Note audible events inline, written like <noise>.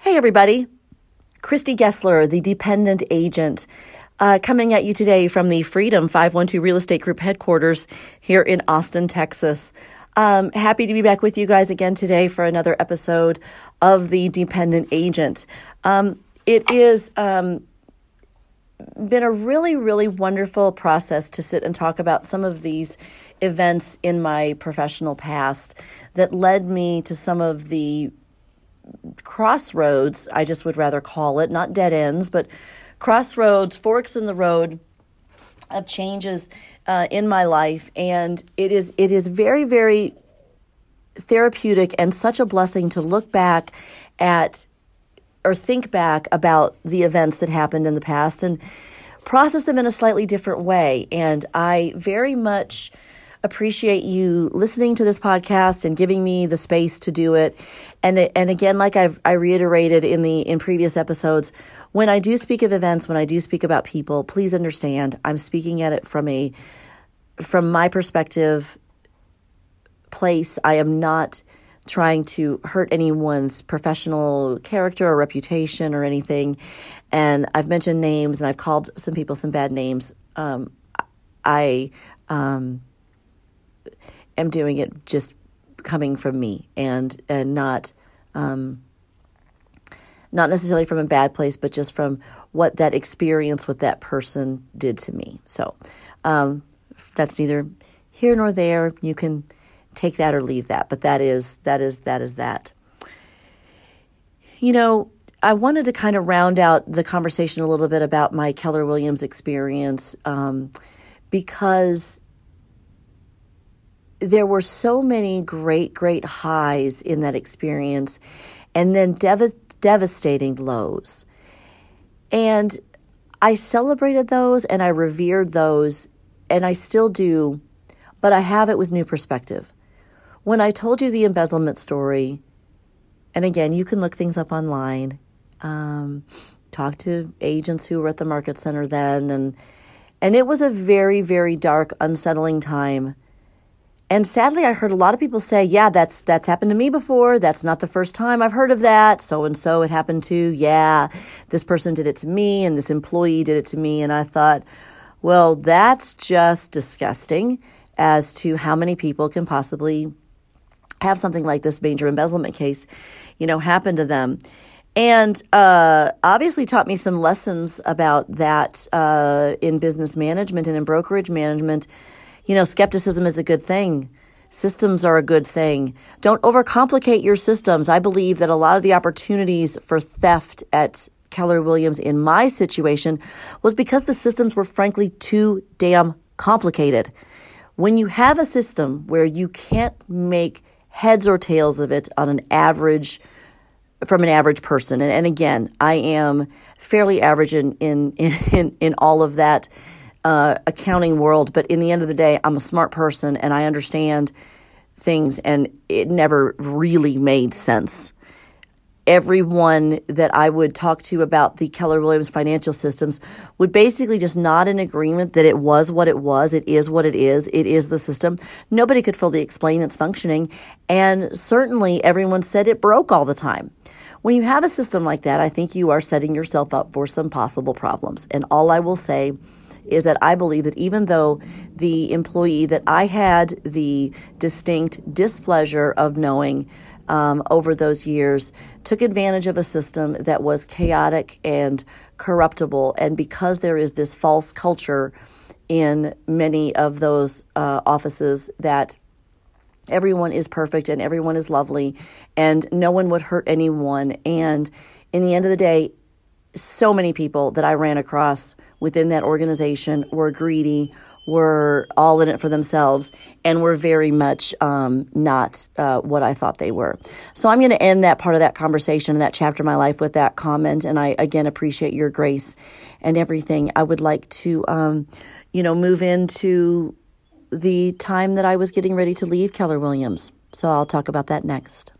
Hey, everybody. Christy Gessler, the dependent agent, uh, coming at you today from the Freedom 512 Real Estate Group headquarters here in Austin, Texas. Um, happy to be back with you guys again today for another episode of the Dependent Agent. Um, it is um, been a really, really wonderful process to sit and talk about some of these events in my professional past that led me to some of the crossroads, I just would rather call it, not dead ends, but crossroads, forks in the road of changes uh, in my life. And it is, it is very, very therapeutic and such a blessing to look back at or think back about the events that happened in the past and process them in a slightly different way. And I very much appreciate you listening to this podcast and giving me the space to do it. And and again, like I've I reiterated in the in previous episodes, when I do speak of events, when I do speak about people, please understand I'm speaking at it from a from my perspective place. I am not trying to hurt anyone's professional character or reputation or anything. And I've mentioned names and I've called some people some bad names. Um, I um, am doing it just coming from me and and not um, not necessarily from a bad place, but just from what that experience with that person did to me. So um, that's neither here nor there. You can take that or leave that, but that is that is that is that. You know, I wanted to kind of round out the conversation a little bit about my Keller Williams experience um, because there were so many great, great highs in that experience and then dev- devastating lows. And I celebrated those and I revered those, and I still do, but I have it with new perspective. When I told you the embezzlement story, and again, you can look things up online, um, talk to agents who were at the market center then, and and it was a very, very dark, unsettling time and sadly, I heard a lot of people say, "Yeah, that's that's happened to me before. That's not the first time I've heard of that. So and so it happened to. Yeah, this person did it to me, and this employee did it to me." And I thought, well, that's just disgusting as to how many people can possibly have something like this major embezzlement case, you know, happen to them. And uh, obviously taught me some lessons about that uh, in business management and in brokerage management you know, skepticism is a good thing. Systems are a good thing. Don't overcomplicate your systems. I believe that a lot of the opportunities for theft at Keller Williams in my situation was because the systems were frankly too damn complicated. When you have a system where you can't make heads or tails of it on an average from an average person and, and again i am fairly average in, in in <laughs> in all of that uh, accounting world, but in the end of the day, I'm a smart person and I understand things, and it never really made sense. Everyone that I would talk to about the Keller Williams financial systems would basically just nod in agreement that it was what it was. It is what it is. It is the system. Nobody could fully explain its functioning. And certainly everyone said it broke all the time. When you have a system like that, I think you are setting yourself up for some possible problems. And all I will say is that I believe that even though the employee that I had the distinct displeasure of knowing um, over those years took advantage of a system that was chaotic and corruptible, and because there is this false culture in many of those uh, offices that everyone is perfect and everyone is lovely and no one would hurt anyone. And in the end of the day so many people that I ran across within that organization were greedy, were all in it for themselves, and were very much um, not uh, what I thought they were. So I'm going to end that part of that conversation and that chapter of my life with that comment. And I again appreciate your grace and everything. I would like to, um, you know, move into the time that I was getting ready to leave Keller Williams. So I'll talk about that next.